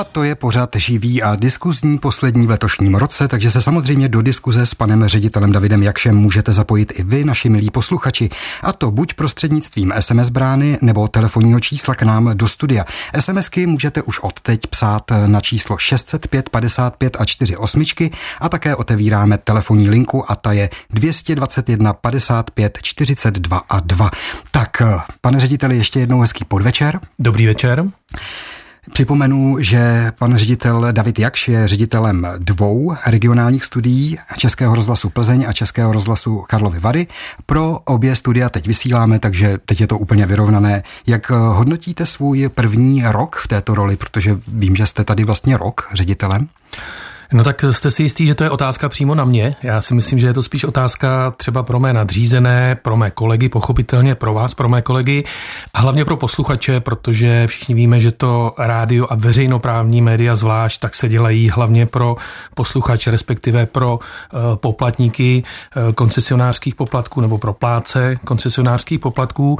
A to je pořád živý a diskuzní poslední v letošním roce, takže se samozřejmě do diskuze s panem ředitelem Davidem Jakšem můžete zapojit i vy, naši milí posluchači. A to buď prostřednictvím SMS brány nebo telefonního čísla k nám do studia. SMSky můžete už od teď psát na číslo 605 55 a 4 osmičky a také otevíráme telefonní linku a ta je 221 55 42 a 2. Tak, pane řediteli, ještě jednou hezký podvečer. Dobrý večer. Připomenu, že pan ředitel David Jakš je ředitelem dvou regionálních studií Českého rozhlasu Plzeň a Českého rozhlasu Karlovy Vary. Pro obě studia teď vysíláme, takže teď je to úplně vyrovnané. Jak hodnotíte svůj první rok v této roli, protože vím, že jste tady vlastně rok ředitelem? No tak jste si jistý, že to je otázka přímo na mě. Já si myslím, že je to spíš otázka třeba pro mé nadřízené, pro mé kolegy, pochopitelně pro vás, pro mé kolegy a hlavně pro posluchače, protože všichni víme, že to rádio a veřejnoprávní média zvlášť tak se dělají hlavně pro posluchače, respektive pro uh, poplatníky uh, koncesionářských poplatků nebo pro pláce koncesionářských poplatků.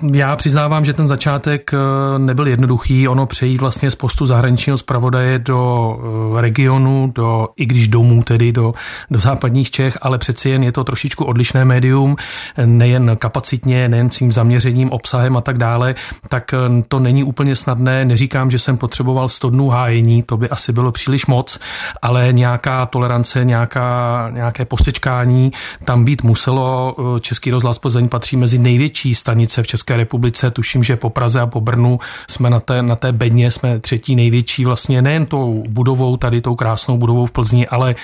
Uh, já přiznávám, že ten začátek nebyl jednoduchý. Ono přejít vlastně z postu zahraničního zpravodaje do Eh, regionu, do, i když domů tedy do, do západních Čech, ale přeci jen je to trošičku odlišné médium, nejen kapacitně, nejen svým zaměřením, obsahem a tak dále, tak eh, to není úplně snadné. Neříkám, že jsem potřeboval 100 dnů hájení, to by asi bylo příliš moc, ale nějaká tolerance, nějaká, nějaké posečkání tam být muselo. Eh, Český rozhlas Plzeň patří mezi největší stanice v České republice. Tuším, že po Praze a po Brnu jsme na té, na té bedně, jsme třetí největší vlastně nejen tou budou budovou, tady tou krásnou budovou v Plzni, ale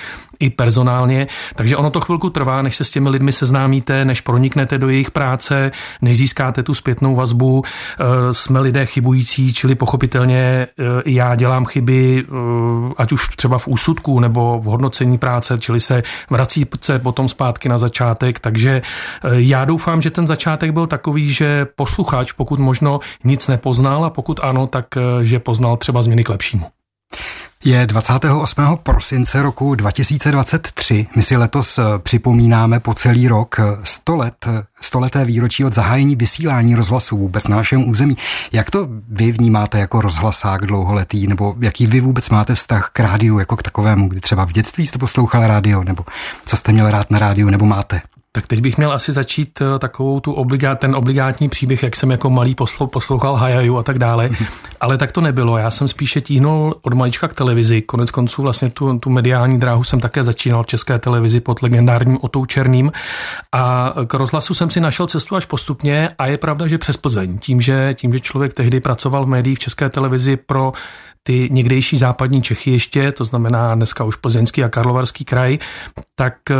i personálně. Takže ono to chvilku trvá, než se s těmi lidmi seznámíte, než proniknete do jejich práce, než získáte tu zpětnou vazbu. Eh, jsme lidé chybující, čili pochopitelně eh, já dělám chyby, eh, ať už třeba v úsudku nebo v hodnocení práce, čili se vrací se potom zpátky na začátek. Takže já doufám, že ten začátek byl takový, že posluchač, pokud možno nic nepoznal a pokud ano, tak že poznal třeba změny k lepšímu. Je 28. prosince roku 2023. My si letos eh, připomínáme po celý rok 100 let, 100 leté výročí od zahájení vysílání rozhlasu vůbec na našem území. Jak to vy vnímáte jako rozhlasák dlouholetý, nebo jaký vy vůbec máte vztah k rádiu jako k takovému, kdy třeba v dětství jste poslouchal rádio, nebo co jste měl rád na rádiu, nebo máte? Tak teď bych měl asi začít eh, takovou tu obligát, ten obligátní příběh, jak jsem jako malý poslou, poslouchal Hayaju a tak dále. Ale tak to nebylo. Já jsem spíše tíhnul od malička k televizi. Konec konců vlastně tu, tu mediální dráhu jsem také začínal v české televizi pod legendárním Otou Černým. A k rozhlasu jsem si našel cestu až postupně a je pravda, že přes Plzeň. Tím, že, tím, že člověk tehdy pracoval v médiích v české televizi pro ty někdejší západní Čechy ještě, to znamená dneska už plzeňský a karlovarský kraj, tak eh,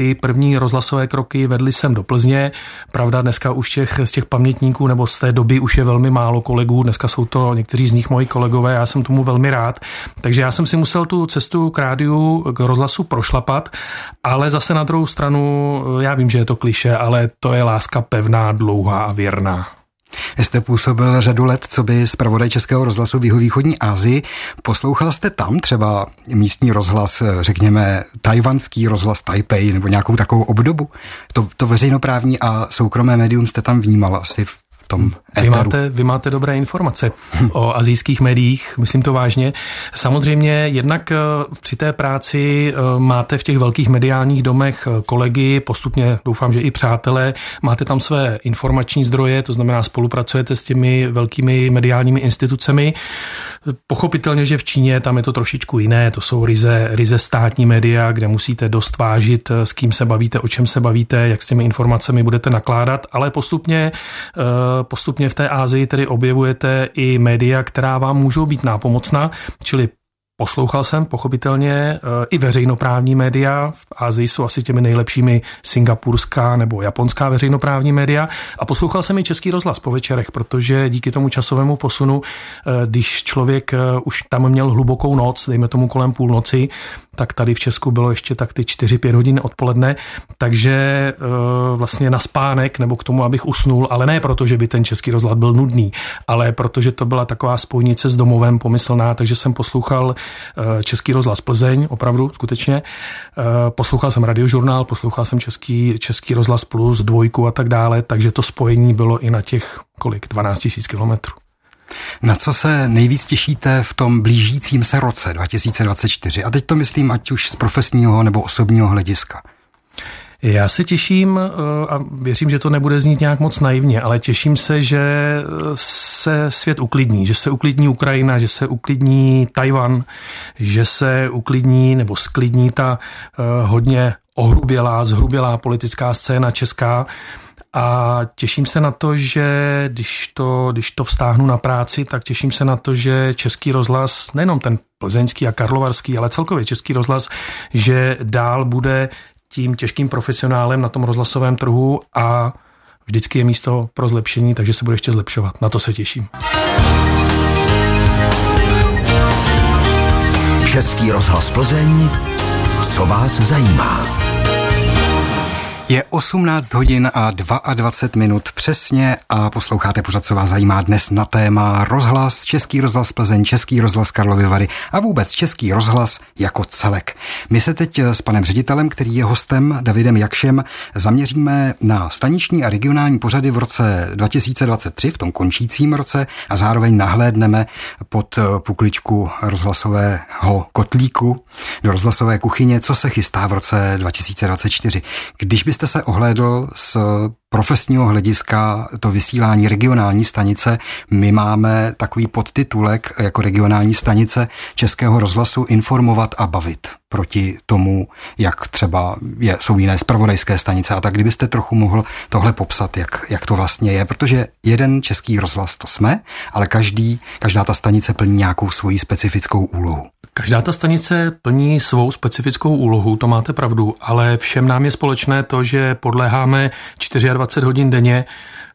ty první rozhlasové kroky vedly sem do Plzně. Pravda, dneska už těch, z těch pamětníků nebo z té doby už je velmi málo kolegů. Dneska jsou to někteří z nich moji kolegové, já jsem tomu velmi rád. Takže já jsem si musel tu cestu k rádiu, k rozhlasu prošlapat, ale zase na druhou stranu, já vím, že je to kliše, ale to je láska pevná, dlouhá a věrná. Jste působil řadu let, co by zpravodaj Českého rozhlasu v jihovýchodní Asii. Poslouchal jste tam třeba místní rozhlas, řekněme, tajvanský rozhlas Taipei nebo nějakou takovou obdobu? To, to veřejnoprávní a soukromé médium jste tam vnímal asi v tom Vy máte, vy máte dobré informace o azijských médiích, myslím to vážně. Samozřejmě jednak eh, při té práci eh, máte v těch velkých mediálních domech eh, kolegy, postupně doufám, že i přátelé, máte tam své informační zdroje, to znamená spolupracujete s těmi velkými mediálními institucemi. Pochopitelně, že v Číně tam je to trošičku jiné, to jsou ryze, ryze státní média, kde musíte dost vážit, s kým se bavíte, o čem se bavíte, jak s těmi informacemi budete nakládat, ale postupně, postupně v té Ázii tedy objevujete i média, která vám můžou být nápomocná, čili Poslouchal jsem pochopitelně eh, i veřejnoprávní média. V Ázii jsou asi těmi nejlepšími singapurská nebo japonská veřejnoprávní média. A poslouchal jsem i český rozhlas po večerech, protože díky tomu časovému posunu, eh, když člověk eh, už tam měl hlubokou noc, dejme tomu kolem půlnoci, tak tady v Česku bylo ještě tak ty 4-5 hodin odpoledne, takže e, vlastně na spánek nebo k tomu, abych usnul, ale ne proto, že by ten český rozhlas byl nudný, ale protože to byla taková spojnice s domovem pomyslná, takže jsem poslouchal e, český rozhlas Plzeň, opravdu, skutečně. E, poslouchal jsem radiožurnál, poslouchal jsem český, český rozhlas plus, dvojku a tak dále, takže to spojení bylo i na těch kolik, 12 000 kilometrů. Na co se nejvíc těšíte v tom blížícím se roce 2024? A teď to myslím ať už z profesního nebo osobního hlediska. Já se těším eh, a věřím, že to nebude znít nějak moc naivně, ale těším se, že se svět uklidní, že se uklidní Ukrajina, že se uklidní Tajvan, že se uklidní nebo sklidní ta eh, hodně ohrubělá, zhrubělá politická scéna česká, a těším se na to, že když to, když to vztáhnu na práci, tak těším se na to, že Český rozhlas, nejenom ten plzeňský a karlovarský, ale celkově Český rozhlas, že dál bude tím těžkým profesionálem na tom rozhlasovém trhu a vždycky je místo pro zlepšení, takže se bude ještě zlepšovat. Na to se těším. Český rozhlas Plzeň, co vás zajímá? Je 18 hodin a 22 minut přesně a posloucháte pořád, co vás zajímá dnes na téma rozhlas, Český rozhlas Plzeň, Český rozhlas Karlovy Vary a vůbec Český rozhlas jako celek. My se teď s panem ředitelem, který je hostem Davidem Jakšem, zaměříme na staniční a regionální pořady v roce 2023, v tom končícím roce a zároveň nahlédneme pod pukličku rozhlasového kotlíku do rozhlasové kuchyně, co se chystá v roce 2024. Když byste se ohlédl z profesního hlediska to vysílání regionální stanice. My máme takový podtitulek jako regionální stanice Českého rozhlasu informovat a bavit proti tomu, jak třeba je, jsou jiné spravodajské stanice a tak. Kdybyste trochu mohl tohle popsat, jak, jak to vlastně je, protože jeden český rozhlas to jsme, ale každý, každá ta stanice plní nějakou svoji specifickou úlohu. Každá ta stanice plní svou specifickou úlohu, to máte pravdu, ale všem nám je společné to, že podléháme 24 hodin denně,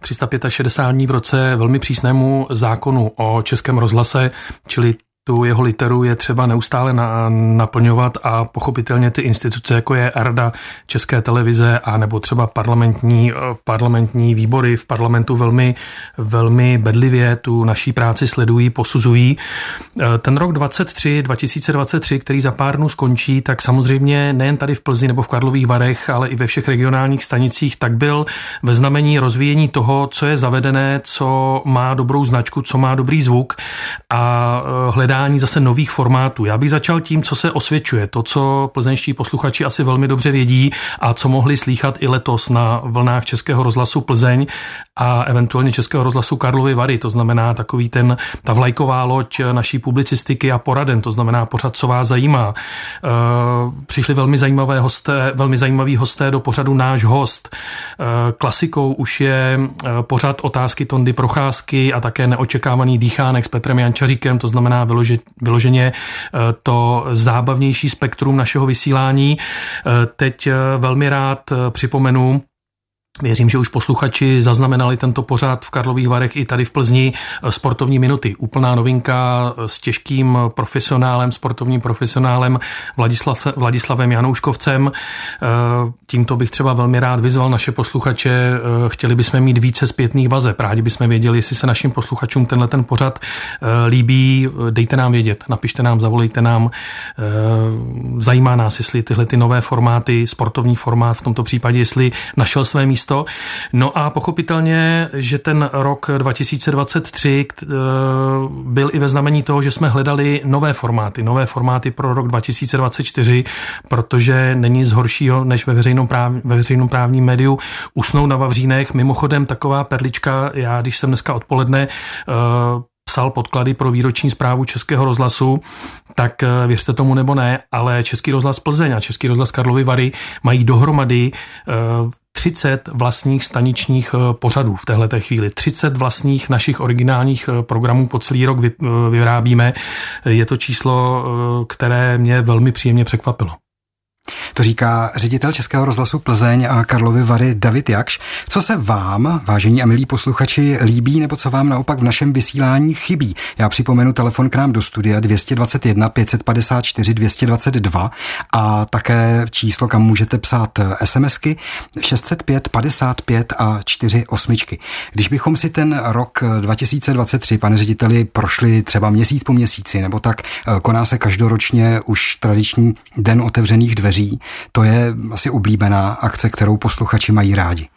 365 dní v roce velmi přísnému zákonu o českém rozhlase, čili tu jeho literu je třeba neustále na, naplňovat a pochopitelně ty instituce, jako je Rada České televize a nebo třeba parlamentní, eh, parlamentní výbory v parlamentu velmi, velmi bedlivě tu naší práci sledují, posuzují. Eh, ten rok 23, 2023, který za pár dnů skončí, tak samozřejmě nejen tady v Plzni nebo v Karlových Varech, ale i ve všech regionálních stanicích, tak byl ve znamení rozvíjení toho, co je zavedené, co má dobrou značku, co má dobrý zvuk a eh, hledá hledání zase nových formátů. Já bych začal tím, co se osvědčuje, to, co plzeňští posluchači asi velmi dobře vědí a co mohli slýchat i letos na vlnách Českého rozhlasu Plzeň a eventuálně Českého rozhlasu Karlovy Vary, to znamená takový ten, ta vlajková loď naší publicistiky a poraden, to znamená pořad, co vás zajímá. E, přišli velmi zajímavé hosté, velmi zajímaví hosté do pořadu Náš host. E, klasikou už je e, pořad otázky Tondy Procházky a také neočekávaný dýchánek s Petrem Jančaříkem, to znamená vyloži, vyloženě to zábavnější spektrum našeho vysílání. Teď velmi rád připomenu Věřím, že už posluchači zaznamenali tento pořád v Karlových Varech i tady v Plzni. Sportovní minuty. Úplná novinka s těžkým profesionálem, sportovním profesionálem Vladislav, Vladislavem Janouškovcem. Eh, tímto bych třeba velmi rád vyzval naše posluchače. Eh, chtěli bychom mít více zpětných vazeb. Rádi bychom věděli, jestli se našim posluchačům tenhle ten pořad eh, líbí. Dejte nám vědět, napište nám, zavolejte nám. Zajímá nás, jestli tyhle ty nové formáty, sportovní formát v tomto případě, jestli našel své místo místo. No a pochopitelně, že ten rok 2023 eh, byl i ve znamení toho, že jsme hledali nové formáty, nové formáty pro rok 2024, protože není nic horšího, než ve veřejnom, práv, ve veřejnom právním médiu usnout na Vavřínech. Mimochodem taková perlička, já když jsem dneska odpoledne uh, psal podklady pro výroční zprávu Českého rozhlasu, tak eh, věřte tomu nebo ne, ale Český rozhlas Plzeň a Český rozhlas Karlovy Vary mají dohromady 30 vlastních staničních eh, pořadů v téhle chvíli. 30 vlastních našich originálních eh, programů po celý rok vyrábíme. Je to číslo, které mě velmi příjemně překvapilo. To říká ředitel Českého rozhlasu Plzeň a Karlovy Vary David Jakš. Co se vám, vážení a milí posluchači, líbí nebo co vám naopak v našem vysílání chybí? Já připomenu telefon k nám do studia 221 554 222 a také číslo, kam můžete psát SMSky 605 55 a 4 osmičky. Když bychom si ten rok 2023, pane řediteli, prošli třeba měsíc po měsíci, nebo tak koná se každoročně už tradiční den otevřených dveří. To je asi oblíbená akce, kterou posluchači mají rádi.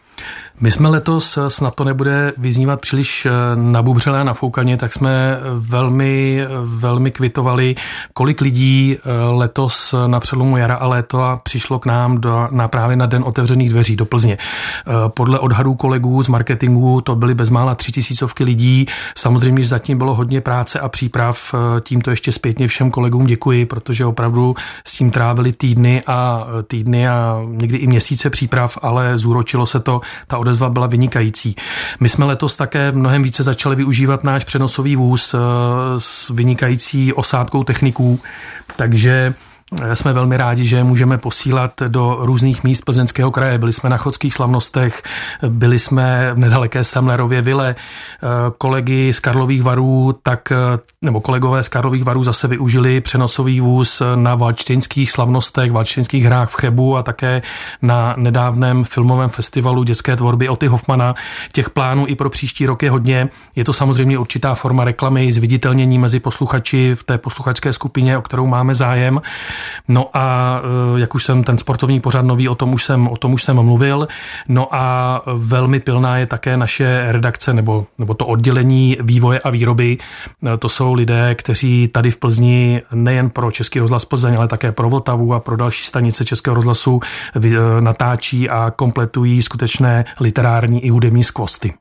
My jsme letos, snad to nebude vyznívat příliš eh, nabubřelé a nafoukaně, tak jsme velmi, velmi kvitovali, kolik lidí eh, letos na přelomu jara a léta přišlo k nám do, na právě na den otevřených dveří do Plzně. Eh, podle odhadů kolegů z marketingu to byly bezmála tři tisícovky lidí. Samozřejmě, zatím bylo hodně práce a příprav. Tímto ještě zpětně všem kolegům děkuji, protože opravdu s tím trávili týdny a týdny a někdy i měsíce příprav, ale zúročilo se to. Ta odezva byla vynikající. My jsme letos také mnohem více začali využívat náš přenosový vůz eh, s vynikající osádkou techniků, takže jsme velmi rádi, že můžeme posílat do různých míst Plzeňského kraje. Byli jsme na chodských slavnostech, byli jsme v nedaleké Semlerově vile. Kolegy z Karlových varů, tak, nebo kolegové z Karlových varů zase využili přenosový vůz na valčtinských slavnostech, valčtinských hrách v Chebu a také na nedávném filmovém festivalu dětské tvorby Oty Hoffmana. Těch plánů i pro příští rok je hodně. Je to samozřejmě určitá forma reklamy, zviditelnění mezi posluchači v té posluchačské skupině, o kterou máme zájem. No a eh, jak už jsem ten sportovní pořad nový, o tom už jsem, o tom už jsem mluvil. No a velmi pilná je také naše redakce nebo, nebo to oddělení vývoje a výroby. Eh, to jsou lidé, kteří tady v Plzni nejen pro Český rozhlas Plzeň, ale také pro Vltavu a pro další stanice Českého rozhlasu eh, natáčí a kompletují skutečné literární i hudební skvosty.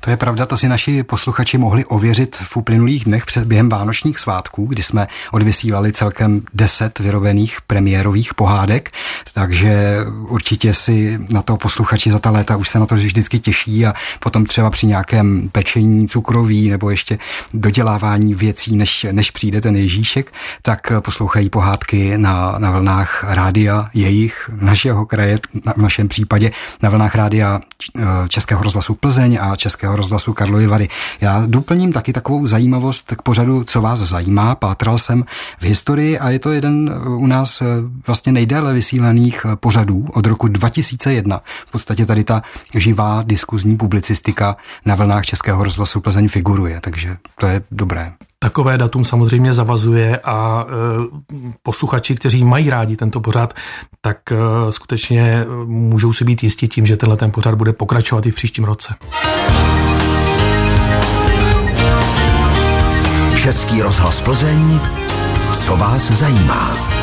To je pravda, to si naši posluchači mohli ověřit v uplynulých dnech před během vánočních svátků, kdy jsme odvysílali celkem deset vyrobených premiérových pohádek, takže určitě si na to posluchači za ta léta už se na to vždycky těší a potom třeba při nějakém pečení cukroví nebo ještě dodělávání věcí, než, než přijde ten Ježíšek, tak poslouchají pohádky na, na vlnách rádia jejich, našeho kraje, na, v našem případě na vlnách rádia Českého rozhlasu Plzeň a Českého rozhlasu Karlovy Vary. Já doplním taky takovou zajímavost k pořadu, co vás zajímá. Pátral jsem v historii a je to jeden eh, u nás eh, vlastně nejdéle vysílených eh, pořadů od roku 2001. V podstatě tady ta živá diskuzní publicistika na vlnách Českého rozhlasu Plzeň figuruje, takže to je dobré. Takové datum samozřejmě zavazuje a e, posluchači, kteří mají rádi tento pořad, tak e, skutečně můžou si být jistí tím, že tenhle ten pořad bude pokračovat i v příštím roce. Český rozhlas Plzeň, co vás zajímá?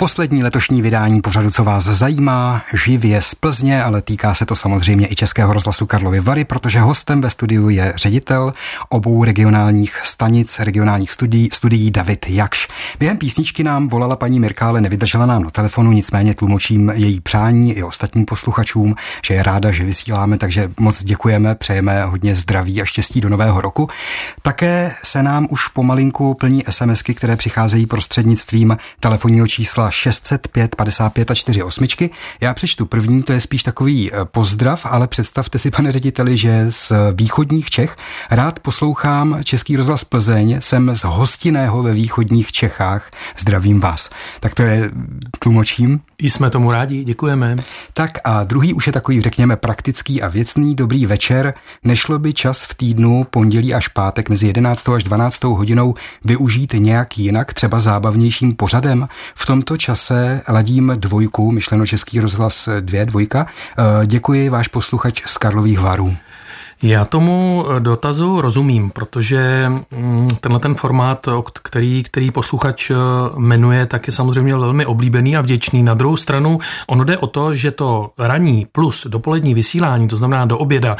Poslední letošní vydání pořadu, co vás zajímá, živě z Plzně, ale týká se to samozřejmě i Českého rozhlasu Karlovy Vary, protože hostem ve studiu je ředitel obou regionálních stanic, regionálních studií, studií David Jakš. Během písničky nám volala paní Mirka, ale nevydržela nám na telefonu, nicméně tlumočím její přání i ostatním posluchačům, že je ráda, že vysíláme, takže moc děkujeme, přejeme hodně zdraví a štěstí do nového roku. Také se nám už pomalinku plní SMSky, které přicházejí prostřednictvím telefonního čísla 605 55 a 4 osmičky. Já přečtu první, to je spíš takový eh, pozdrav, ale představte si, pane řediteli, že z východních Čech rád poslouchám Český rozhlas Plzeň, jsem z hostiného ve východních Čechách. Zdravím vás. Tak to je tlumočím. Jsme tomu rádi, děkujeme. Tak a druhý už je takový, řekněme, praktický a věcný. Dobrý večer. Nešlo by čas v týdnu, pondělí až pátek mezi 11. až 12. hodinou využít nějak jinak, třeba zábavnějším pořadem? V tomto čase ladím dvojku, myšleno Český rozhlas dvě, dvojka. Eh, děkuji, váš posluchač z Karlových varů. Já tomu dotazu rozumím, protože mm, tenhle ten formát, který, který posluchač eh, jmenuje, tak je samozřejmě velmi oblíbený a vděčný. Na druhou stranu, ono jde o to, že to raní plus dopolední vysílání, to znamená do oběda,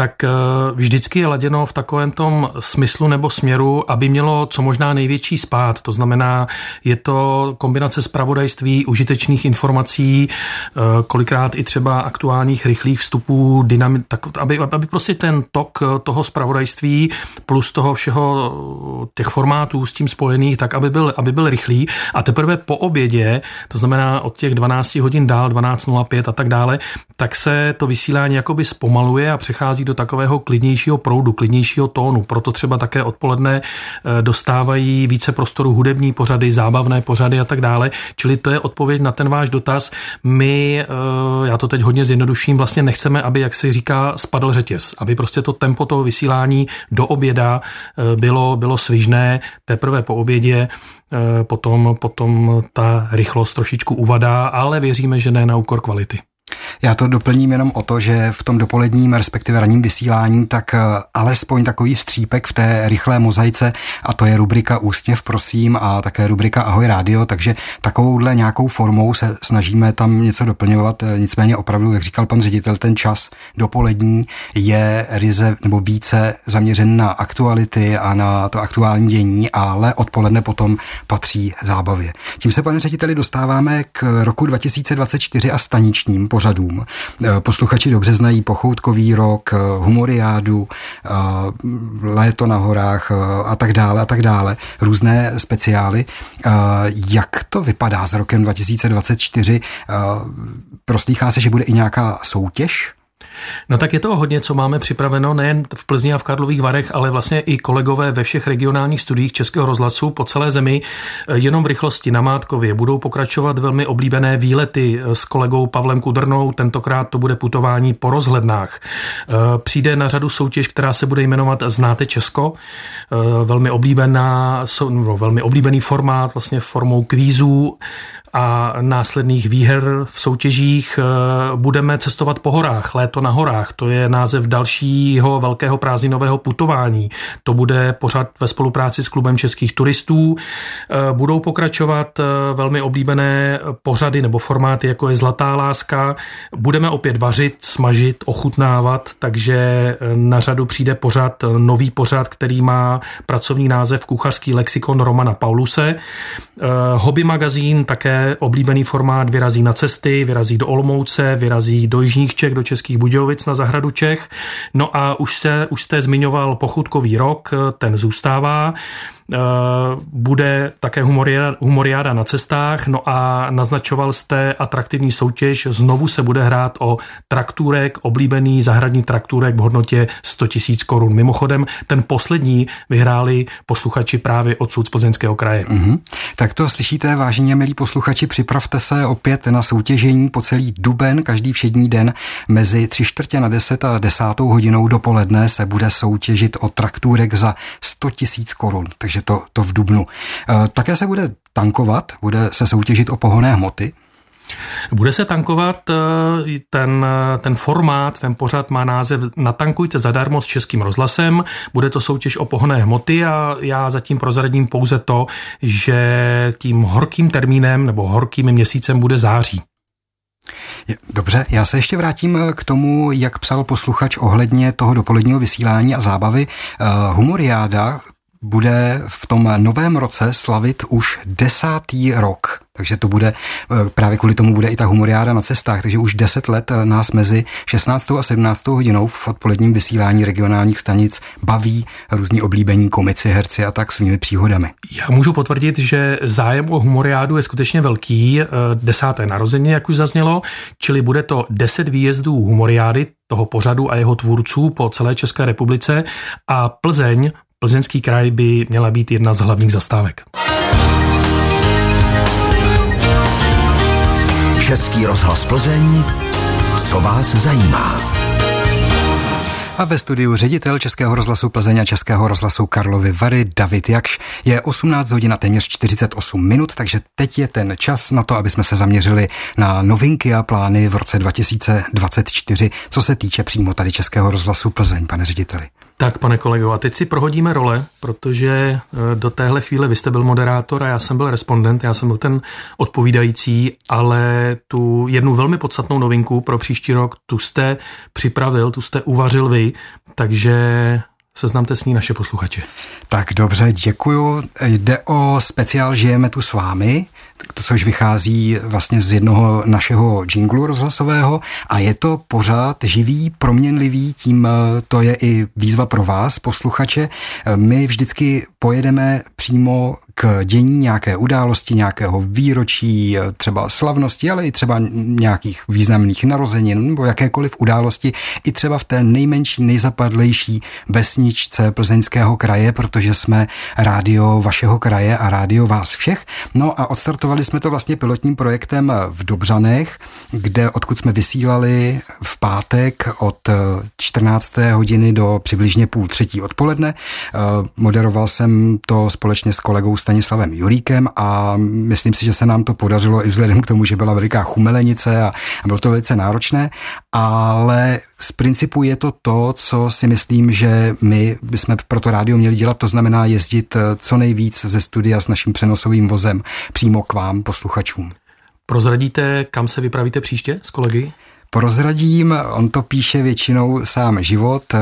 tak eh, vždycky je laděno v takovém tom smyslu nebo směru, aby mělo co možná největší spát. To znamená, je to kombinace zpravodajství, užitečných informací, eh, kolikrát i třeba aktuálních rychlých vstupů, dynami- tak aby, aby prostě ten tok toho zpravodajství plus toho všeho těch formátů s tím spojených, tak aby byl, aby byl rychlý a teprve po obědě, to znamená od těch 12 hodin dál, 12.05 a tak dále, tak se to vysílání jakoby zpomaluje a přechází do takového klidnějšího proudu, klidnějšího tónu. Proto třeba také odpoledne eh, dostávají více prostoru hudební pořady, zábavné pořady a tak dále. Čili to je odpověď na ten váš dotaz. My, eh, já to teď hodně zjednoduším, vlastně nechceme, aby, jak se říká, spadl řetěz, aby prostě to tempo toho vysílání do oběda eh, bylo, bylo svižné, teprve po obědě potom, potom ta rychlost trošičku uvadá, ale věříme, že ne na úkor kvality. Já to doplním jenom o to, že v tom dopoledním, respektive ranním vysílání, tak eh, alespoň takový střípek v té rychlé mozaice, a to je rubrika Úsměv, prosím, a také rubrika Ahoj rádio, takže takovouhle nějakou formou se snažíme tam něco doplňovat. Eh, nicméně opravdu, jak říkal pan ředitel, ten čas dopolední je ryze nebo více zaměřen na aktuality a na to aktuální dění, ale odpoledne potom patří zábavě. Tím se, pane řediteli, dostáváme k roku 2024 a staničním pořadům. Eh, posluchači dobře znají Pochoutkový rok, eh, Humoriádu, eh, Léto na horách a tak dále a tak dále, různé speciály. Jak to vypadá s rokem 2024? Proslýchá se, že bude i nějaká soutěž? No tak je to hodně, co máme připraveno nejen v Plzni a v Karlových Varech, ale vlastně i kolegové ve všech regionálních studiích Českého rozhlasu po celé zemi. Jenom v rychlosti na Mátkově budou pokračovat velmi oblíbené výlety s kolegou Pavlem Kudrnou. Tentokrát to bude putování po rozhlednách. Přijde na řadu soutěž, která se bude jmenovat Znáte Česko. Velmi oblíbená, no, velmi oblíbený formát, vlastně formou kvízů a následných výher v soutěžích eh, budeme cestovat po horách, léto na horách. To je název dalšího velkého prázdninového putování. To bude pořád ve spolupráci s klubem českých turistů. Eh, budou pokračovat eh, velmi oblíbené pořady nebo formáty, jako je Zlatá láska. Budeme opět vařit, smažit, ochutnávat, takže na řadu přijde pořad, nový pořad, který má pracovní název Kuchařský lexikon Romana Pauluse. Hobby magazín také oblíbený formát vyrazí na cesty, vyrazí do Olomouce, vyrazí do Jižních Čech, do Českých Budějovic na zahradu Čech. No a už, se, už jste zmiňoval pochutkový rok, ten zůstává. Eh, bude také humoriáda, humoriáda na cestách, no a naznačoval jste atraktivní soutěž, znovu se bude hrát o traktůrek, oblíbený zahradní traktůrek v hodnotě 100 000 korun. Mimochodem, ten poslední vyhráli posluchači právě odsud z Plzeňského kraje. Mm-hmm. Tak to slyšíte, vážení milí posluchači, připravte se opět na soutěžení po celý duben, každý všední den mezi tři čtvrtě na 10 a desátou hodinou dopoledne se bude soutěžit o traktůrek za 100 000 korun. Takže takže to, to v Dubnu. Eh, také se bude tankovat, bude se soutěžit o pohonné hmoty. Bude se tankovat, eh, ten, ten formát, ten pořad má název Natankujte zadarmo s českým rozhlasem. Bude to soutěž o pohonné hmoty a já zatím prozradím pouze to, že tím horkým termínem nebo horkým měsícem bude září. Dobře, já se ještě vrátím k tomu, jak psal posluchač ohledně toho dopoledního vysílání a zábavy. Humoriáda bude v tom novém roce slavit už desátý rok. Takže to bude, eh, právě kvůli tomu bude i ta humoriáda na cestách, takže už deset let eh, nás mezi 16. a 17. hodinou v odpoledním vysílání regionálních stanic baví různí oblíbení komici, herci a tak svými příhodami. Já můžu potvrdit, že zájem o humoriádu je skutečně velký. Eh, desáté narození, jak už zaznělo, čili bude to deset výjezdů humoriády toho pořadu a jeho tvůrců po celé České republice a Plzeň Plzeňský kraj by měla být jedna z hlavních zastávek. Český rozhlas Plzeň, co vás zajímá? A ve studiu ředitel Českého rozhlasu Plzeň a Českého rozhlasu Karlovy Vary David Jakš je 18 hodin a téměř 48 minut, takže teď je ten čas na to, aby jsme se zaměřili na novinky a plány v roce 2024, co se týče přímo tady Českého rozhlasu Plzeň, pane řediteli. Tak, pane kolego, a teď si prohodíme role, protože eh, do téhle chvíle vy jste byl moderátor a já jsem byl respondent, já jsem byl ten odpovídající, ale tu jednu velmi podstatnou novinku pro příští rok, tu jste připravil, tu jste uvařil vy, takže seznamte s ní naše posluchače. Tak dobře, děkuju. Jde o speciál Žijeme tu s vámi, to, což vychází vlastně z jednoho našeho jinglu rozhlasového a je to pořád živý, proměnlivý, tím eh, to je i výzva pro vás, posluchače. Eh, my vždycky pojedeme přímo k dění nějaké události, nějakého výročí, eh, třeba slavnosti, ale i třeba nějakých významných narozenin nebo jakékoliv události, i třeba v té nejmenší, nejzapadlejší vesničce plzeňského kraje, protože jsme rádio vašeho kraje a rádio vás všech. No a odstartovali jsme to vlastně pilotním projektem v Dobřanech, kde odkud jsme vysílali v pátek od 14. hodiny do přibližně půl třetí odpoledne. Eh, moderoval jsem to společně s kolegou Stanislavem Juríkem a myslím si, že se nám to podařilo i vzhledem k tomu, že byla veliká chumelenice a bylo to velice náročné, ale z principu je to to, co si myslím, že my bychom pro to rádio měli dělat, to znamená jezdit eh, co nejvíc ze studia s naším přenosovým vozem přímo k vám, posluchačům. Prozradíte, kam se vypravíte příště s kolegy? Prozradím, on to píše většinou sám život. Eh,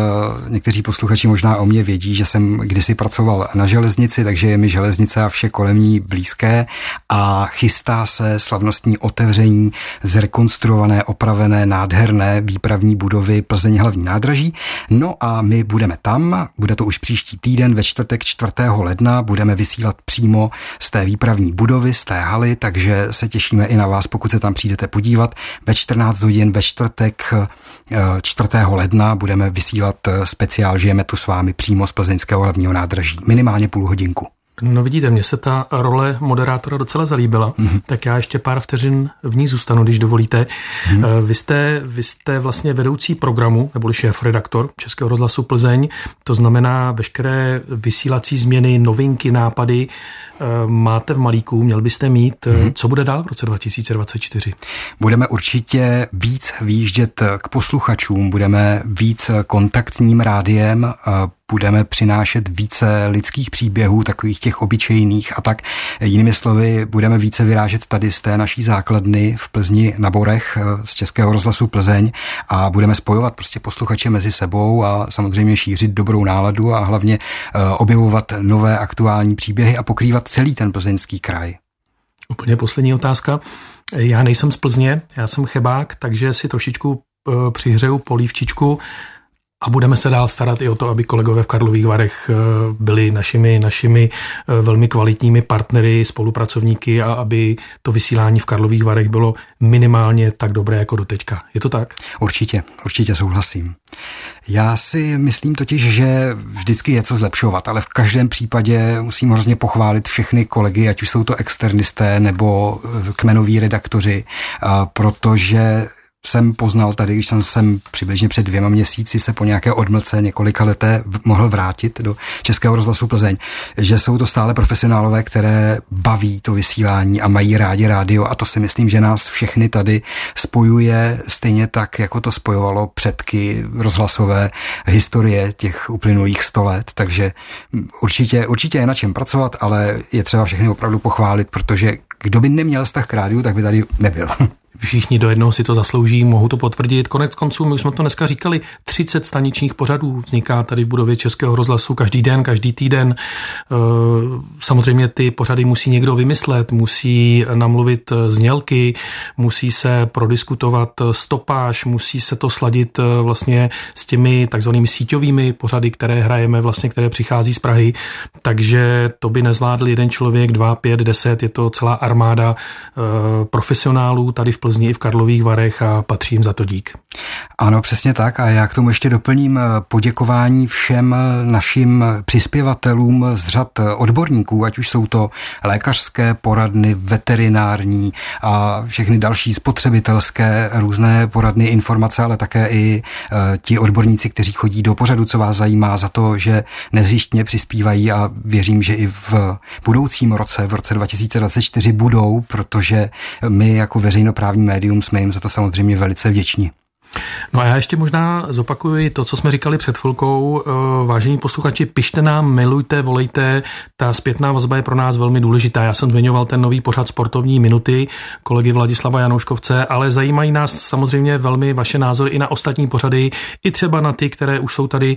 někteří posluchači možná o mě vědí, že jsem kdysi pracoval na železnici, takže je mi železnice a vše kolem ní blízké a chystá se slavnostní otevření zrekonstruované, opravené, nádherné výpravní budovy Plzeň hlavní nádraží. No a my budeme tam, bude to už příští týden ve čtvrtek 4. ledna, budeme vysílat přímo z té výpravní budovy, z té haly, takže se těšíme i na vás, pokud se tam přijdete podívat ve 14 hodin ve čtvrtek 4. Eh, ledna budeme vysílat eh, speciál Žijeme tu s vámi přímo z plzeňského hlavního nádraží. Minimálně půl hodinku. No vidíte, mně se ta role moderátora docela zalíbila, mm-hmm. tak já ještě pár vteřin v ní zůstanu, když dovolíte. Mm-hmm. Vy, jste, vy jste vlastně vedoucí programu, neboli šéf-redaktor Českého rozhlasu Plzeň, to znamená veškeré vysílací změny, novinky, nápady eh, máte v malíku, měl byste mít. Mm-hmm. Co bude dál v roce 2024? Budeme určitě víc výjíždět k posluchačům, budeme víc kontaktním rádiem, budeme přinášet více lidských příběhů, takových těch obyčejných a tak. Jinými slovy, budeme více vyrážet tady z té naší základny v Plzni na Borech eh, z Českého rozhlasu Plzeň a budeme spojovat prostě posluchače mezi sebou a samozřejmě šířit dobrou náladu a hlavně eh, objevovat nové aktuální příběhy a pokrývat celý ten plzeňský kraj. Úplně poslední otázka. Já nejsem z Plzně, já jsem chebák, takže si trošičku eh, přihřeju polívčičku. A budeme se dál starat i o to, aby kolegové v Karlových Varech eh, byli našimi, našimi eh, velmi kvalitními partnery, spolupracovníky a aby to vysílání v Karlových Varech bylo minimálně tak dobré jako do teďka. Je to tak? Určitě, určitě souhlasím. Já si myslím totiž, že vždycky je co zlepšovat, ale v každém případě musím hrozně pochválit všechny kolegy, ať už jsou to externisté nebo eh, kmenoví redaktoři, protože jsem poznal tady, když jsem sem přibližně před dvěma měsíci se po nějaké odmlce několika leté mohl vrátit do Českého rozhlasu Plzeň, že jsou to stále profesionálové, které baví to vysílání a mají rádi rádio a to si myslím, že nás všechny tady spojuje stejně tak, jako to spojovalo předky rozhlasové historie těch uplynulých sto let, takže určitě, určitě je na čem pracovat, ale je třeba všechny opravdu pochválit, protože kdo by neměl vztah k rádiu, tak by tady nebyl. Všichni do jednoho si to zaslouží, mohu to potvrdit. Konec konců, my už jsme to dneska říkali, 30 staničních pořadů vzniká tady v budově Českého rozhlasu každý den, každý týden. Eh, samozřejmě ty pořady musí někdo vymyslet, musí namluvit znělky, musí se prodiskutovat stopáž, musí se to sladit eh, vlastně s těmi takzvanými síťovými pořady, které hrajeme, vlastně, které přichází z Prahy. Takže to by nezvládl jeden člověk, dva, pět, deset, je to celá armáda eh, profesionálů tady v Plzni i v Karlových Varech a patří jim za to dík. Ano, přesně tak. A já k tomu ještě doplním eh, poděkování všem eh, našim přispěvatelům z řad eh, odborníků, ať už jsou to lékařské poradny, veterinární a všechny další spotřebitelské různé poradny, informace, ale také i ti odborníci, kteří chodí do pořadu, co vás zajímá, za to, že nezjištně přispívají a věřím, že i v budoucím roce, v roce 2024 budou, protože my jako veřejnoprávní médium jsme jim za to samozřejmě velice vděční. No a já ještě možná zopakuju to, co jsme říkali před chvilkou. Eh, vážení posluchači, pište nám, milujte, volejte. Ta zpětná vazba je pro nás velmi důležitá. Já jsem zmiňoval ten nový pořad sportovní minuty kolegy Vladislava Janouškovce, ale zajímají nás samozřejmě velmi vaše názory i na ostatní pořady, i třeba na ty, které už jsou tady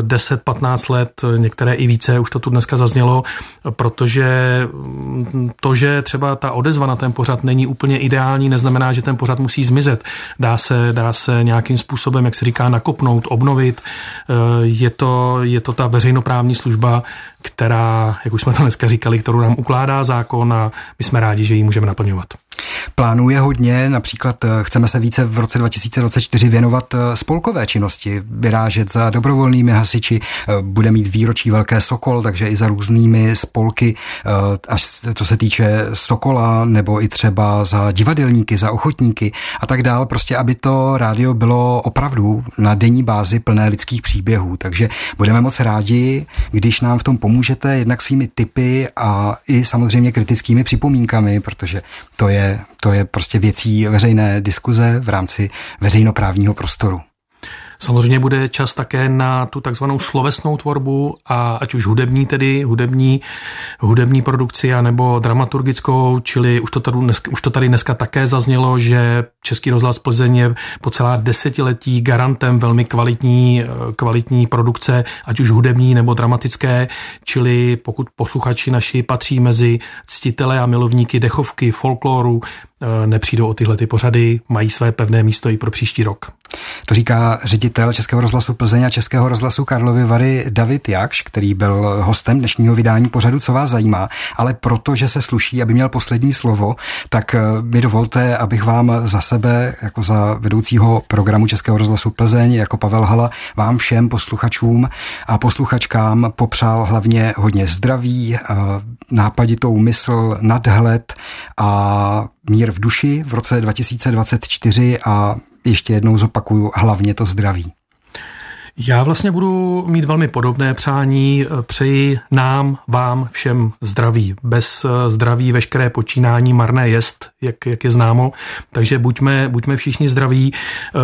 10-15 eh, let, některé i více, už to tu dneska zaznělo, protože mm, to, že třeba ta odezva na ten pořad není úplně ideální, neznamená, že ten pořad musí zmizet. Dá se, dá se nějakým způsobem, jak se říká, nakopnout, obnovit. Eh, je to, je to ta veřejnoprávní služba, která, jak už jsme to dneska říkali, kterou nám ukládá zákon a my jsme rádi, že ji můžeme naplňovat. Plánů je hodně, například eh, chceme se více v roce 2024 věnovat eh, spolkové činnosti, vyrážet za dobrovolnými hasiči, eh, bude mít výročí Velké Sokol, takže i za různými spolky, až co se týče Sokola, nebo i třeba za divadelníky, za ochotníky a tak dál, prostě aby to rádio bylo opravdu na denní bázi plné lidských příběhů. Takže budeme moc rádi, když nám v tom pomůžete jednak svými typy a i samozřejmě kritickými připomínkami, protože to je to je prostě věcí veřejné diskuze v rámci veřejnoprávního prostoru. Samozřejmě bude čas také na tu takzvanou slovesnou tvorbu a ať už hudební tedy, hudební, hudební produkci nebo dramaturgickou, čili už to, tady dneska, už to tady dneska také zaznělo, že Český rozhlas Plzeň je po celá desetiletí garantem velmi kvalitní, kvalitní produkce, ať už hudební nebo dramatické, čili pokud posluchači naši patří mezi ctitele a milovníky dechovky, folkloru, nepřijdou o tyhle ty pořady, mají své pevné místo i pro příští rok. To říká ředitel Českého rozhlasu Plzeň a Českého rozhlasu Karlovy Vary David Jakš, který byl hostem dnešního vydání pořadu Co vás zajímá, ale protože se sluší, aby měl poslední slovo, tak eh, mi dovolte, abych vám za sebe, jako za vedoucího programu Českého rozhlasu Plzeň, jako Pavel Hala, vám všem posluchačům a posluchačkám popřál hlavně hodně zdraví, eh, nápaditou mysl, nadhled a mír v duši v roce 2024 a ještě jednou zopakuju, hlavně to zdraví. Já vlastně budu mít velmi podobné přání. Přeji nám, vám, všem zdraví. Bez zdraví veškeré počínání marné jest, jak, jak je známo. Takže buďme, buďme všichni zdraví.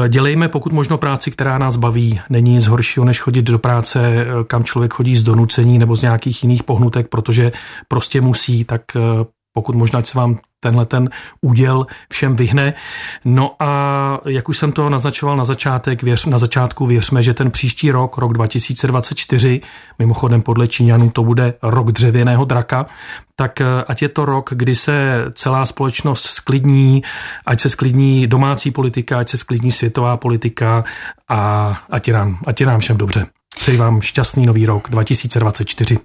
Dělejme pokud možno práci, která nás baví. Není nic horšího, než chodit do práce, kam člověk chodí z donucení nebo z nějakých jiných pohnutek, protože prostě musí, tak pokud možná se vám tenhle ten úděl všem vyhne. No a jak už jsem to naznačoval na začátek, věř, na začátku věřme, že ten příští rok, rok 2024, mimochodem podle Číňanů to bude rok dřevěného draka, tak eh, ať je to rok, kdy se celá společnost sklidní, ať se sklidní domácí politika, ať se sklidní světová politika a ať je nám, ať je nám všem dobře. Přeji vám šťastný nový rok 2024.